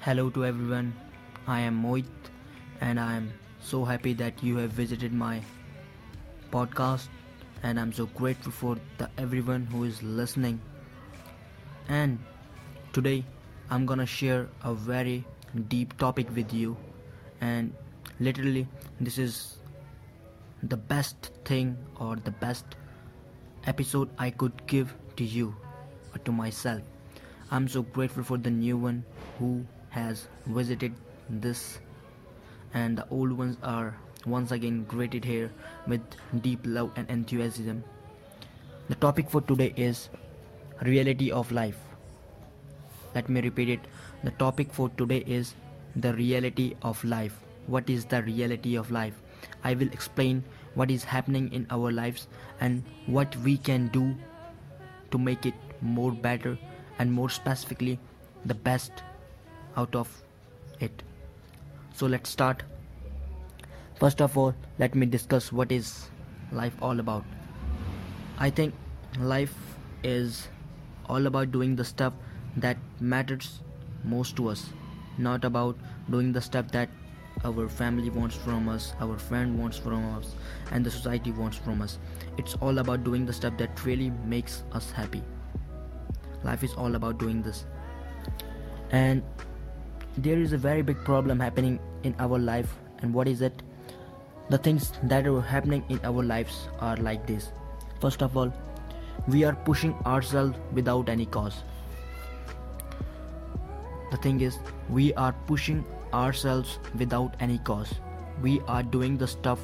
Hello to everyone. I am Moit and I am so happy that you have visited my podcast and I'm so grateful for the everyone who is listening. And today I'm to share a very deep topic with you and literally this is the best thing or the best episode I could give to you or to myself. I'm so grateful for the new one who has visited this and the old ones are once again greeted here with deep love and enthusiasm. The topic for today is reality of life. Let me repeat it. The topic for today is the reality of life. What is the reality of life? I will explain what is happening in our lives and what we can do to make it more better and more specifically the best out of it. So let's start. First of all, let me discuss what is life all about. I think life is all about doing the stuff that matters most to us, not about doing the stuff that our family wants from us, our friend wants from us, and the society wants from us. It's all about doing the stuff that really makes us happy. Life is all about doing this. And there is a very big problem happening in our life and what is it? The things that are happening in our lives are like this. First of all we are pushing ourselves without any cause. The thing is we are pushing ourselves without any cause. We are doing the stuff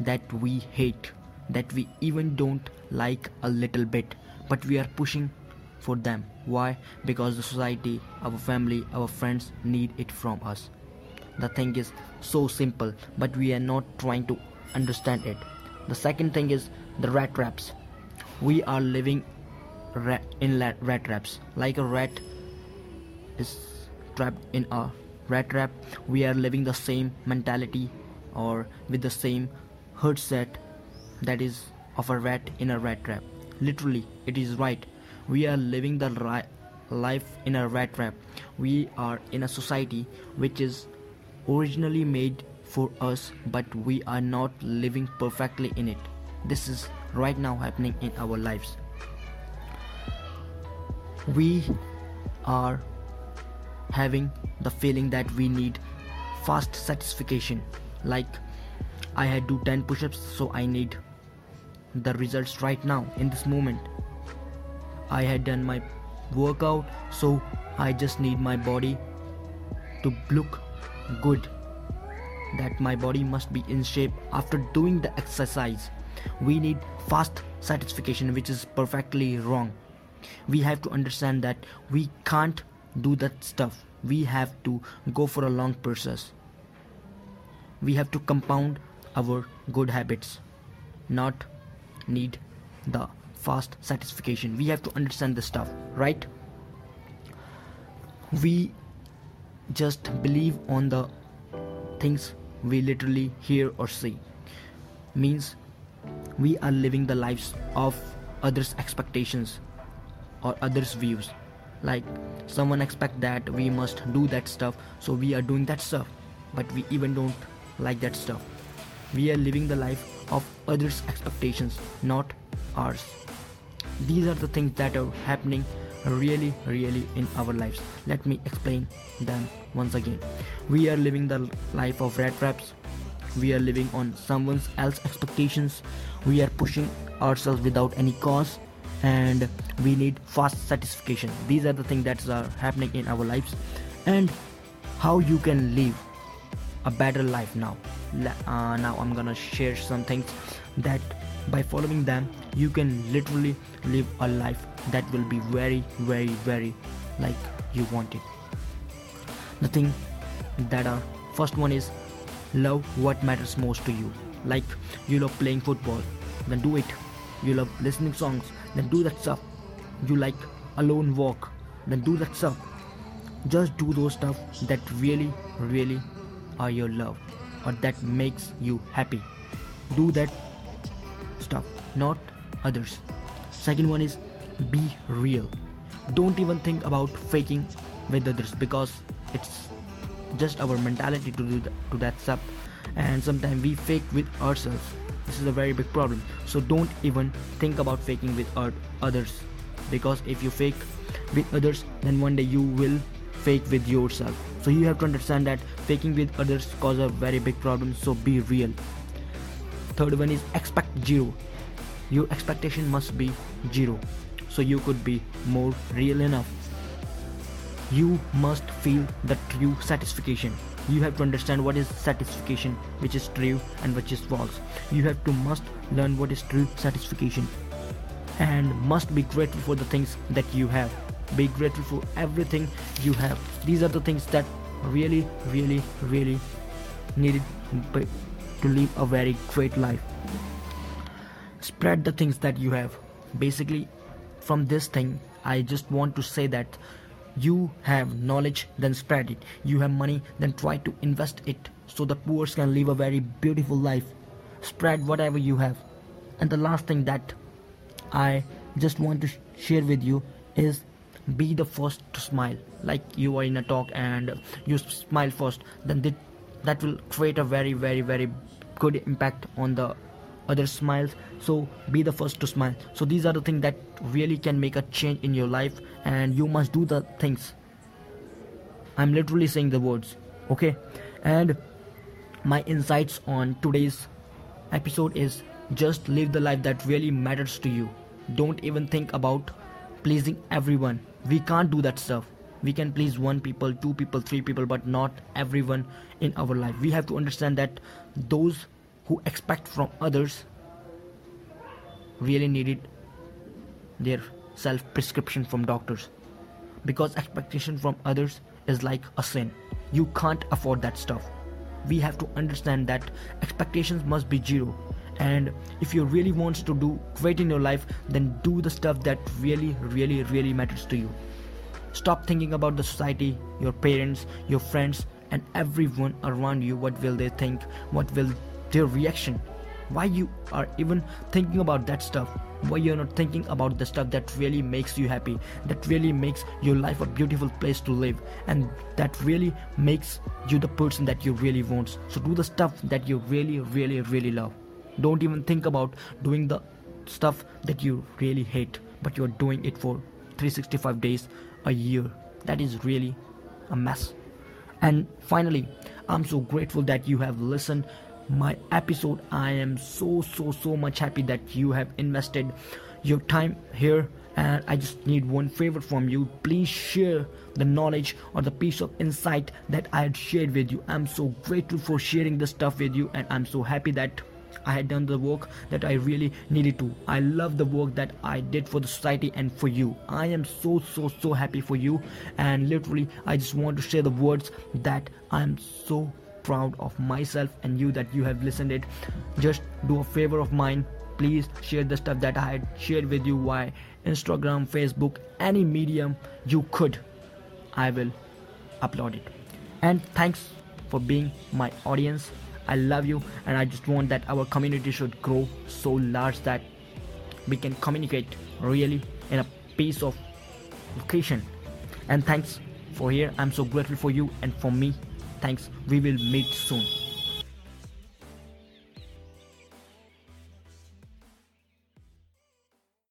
that we hate that we even don't like a little bit but we are pushing for them. Why? Because the society, our family, our friends need it from us. The thing is so simple, but we are not trying to understand it. The second thing is the rat traps. We are living rat in rat traps. Like a rat is trapped in a rat trap, we are living the same mentality or with the same hurt set that is of a rat in a rat trap. Literally, it is right we are living the life in a rat trap. We are in a society which is originally made for us, but we are not living perfectly in it. This is right now happening in our lives. We are having the feeling that we need fast satisfaction. Like, I had do 10 push ups, so I need the results right now in this moment I had done my workout, so I just need my body to look good. That my body must be in shape after doing the exercise. We need fast satisfaction, which is perfectly wrong. We have to understand that we can't do that stuff. We have to go for a long process. We have to compound our good habits, not need the fast satisfaction. We have to understand the stuff right? We just believe on the things we literally hear or see. Means we are living the lives of others expectations or others views. Like someone expect that we must do that stuff so we are doing that stuff. But we even don't like that stuff. We are living the life of others expectations not ours these are the things that are happening really really in our lives. Let me explain them once again. We are living the life of rat traps. We are living on someone else's expectations. We are pushing ourselves without any cause and we need fast satisfaction. These are the things that are happening in our lives. And how you can live a better life now. Uh, now i'm gonna share some things that by following them you can literally live a life that will be very very very like you want it. The thing that are first one is love what matters most to you. Like you love playing football then do it. You love listening songs then do that stuff. You like alone walk then do that stuff. Just do those stuff that really really are your love or that makes you happy. Do that not others. Second one is be real. Don't even think about faking with others because it's just our mentality to do that, to that stuff. And sometimes we fake with ourselves. This is a very big problem. So don't even think about faking with others because if you fake with others then one day you will fake with yourself. So you have to understand that faking with others cause a very big problem. So be real. Third one is expect zero your expectation must be zero. So you could be more real enough. You must feel the true satisfaction. You have to understand what is satisfaction which is true and which is false. You have to must learn what is true satisfaction. And must be grateful for the things that you have. Be grateful for everything you have. These are the things that really really really needed to live a very great life spread the things that you have. Basically from this thing i just want to say that you have knowledge then spread it. You have money then try to invest it so the poor can live a very beautiful life. Spread whatever you have. And the last thing that i just want to share with you is be the first to smile. Like you are in a talk and you smile first then that, will create a very very very good impact on the other smiles. So be the first to smile. So these are the things that really can make a change in your life and you must do the things. I'm literally saying the words okay? And my insights on today's episode is just live the life that really matters to you. Don't even think about pleasing everyone. We can't do that stuff. We can please one people two people three people but not everyone in our life. We have to understand that those who expect from others really needed their self prescription from doctors. Because expectation from others is like a sin. You can't afford that stuff. We have to understand that expectations must be zero. And if you really want to do great in your life then do the stuff that really really really matters to you. Stop thinking about the society your parents your friends and everyone around you. What will they think? What will their reaction. Why you are even thinking about that stuff? Why you're not thinking about the stuff that really makes you happy that really makes your life a beautiful place to live and that really makes you the person that you really want. So do the stuff that you really really really love. Don't even think about doing the stuff that you really hate but you're doing it for 365 days a year. That is really a mess. And finally i'm so grateful that you have listened my episode i am so so so much happy that you have invested your time here and i just need one favor from you please share the knowledge or the piece of insight that i had shared with you i'm so grateful for sharing this stuff with you and i'm so happy that I had done the work that I really needed to. I love the work that I did for the society and for you. I am so so so happy for you and literally I just want to share the words that I am so proud of myself and you that you have listened it. Just do a favor of mine. Please share the stuff that i had shared with you via instagram facebook any medium you could. I will upload it. And thanks for being my audience. I love you and i just want that our community should grow so large that we can communicate really in a piece of location. And thanks for here. I'm so grateful for you and for me Thanks. We will meet soon.